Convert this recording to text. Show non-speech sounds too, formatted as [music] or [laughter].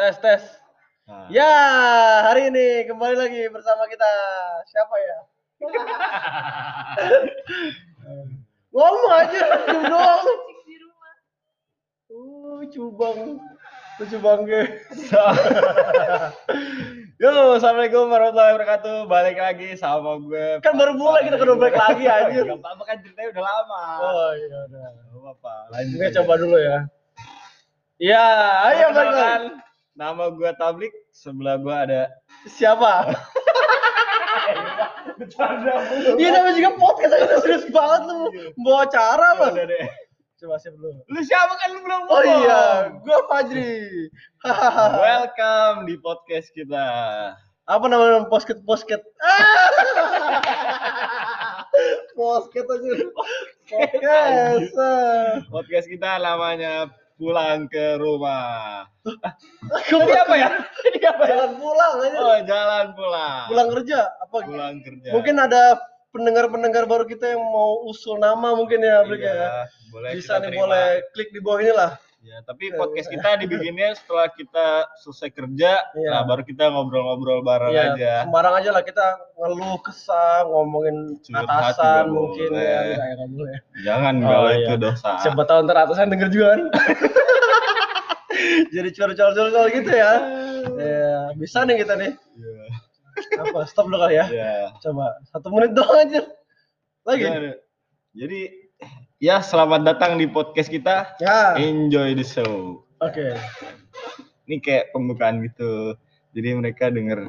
Tes tes. Nah, Ya, hari ini kembali lagi bersama kita. Siapa ya? [laughs] Ngomong aja, diem doang. Uh, cubang. Lu cubang ke. [laughs] Yo, assalamualaikum warahmatullahi wabarakatuh. Balik lagi sama gue. Kan baru mulai kita udah balik lagi anjir. Gak apa-apa kan ceritanya udah lama. Oh iya udah. Gak apa-apa. Gue coba dulu ya. Iya, ayo balik Nama gue Tablik. Sebelah gue ada. Siapa? Iya namanya juga podcast aja serius banget lu. Bawa cara apa? Udah deh. Coba siap dulu. Lu siapa kan lu belum Oh ngomong? iya, gua Fajri. [laughs] Welcome di podcast kita. Apa namanya posket posket? [laughs] posket aja. Podcast. Podcast kita namanya pulang ke rumah. [laughs] Tadi apa ya? [laughs] Tadi apa ya? Jalan pulang aja. Oh, jalan pulang. Pulang kerja apa? Pulang kerja. Mungkin ada pendengar-pendengar baru kita yang mau usul nama mungkin ya, Blik Iya, ya. boleh Bisa nih terima. boleh klik di bawah ini lah. Ya, tapi podcast kita dibikinnya setelah kita selesai kerja, Iya. nah baru kita ngobrol-ngobrol bareng Iya, aja. sembarang aja lah kita ngeluh kesah, ngomongin Curhat atasan mungkin boleh. ya, enggak ya boleh. Jangan Oh, kalau iya. itu dosa. Siapa tahu ntar atasan denger juga kan. [laughs] Jadi curcol-curcol gitu ya. Ya, bisa nih kita nih. Iya. Apa? Stop dulu kali ya. Iya. Coba satu menit doang aja. Lagi. Iya. Jadi ya selamat datang di podcast kita. Ya. Enjoy the show. Oke. Ini kayak pembukaan gitu. Jadi mereka denger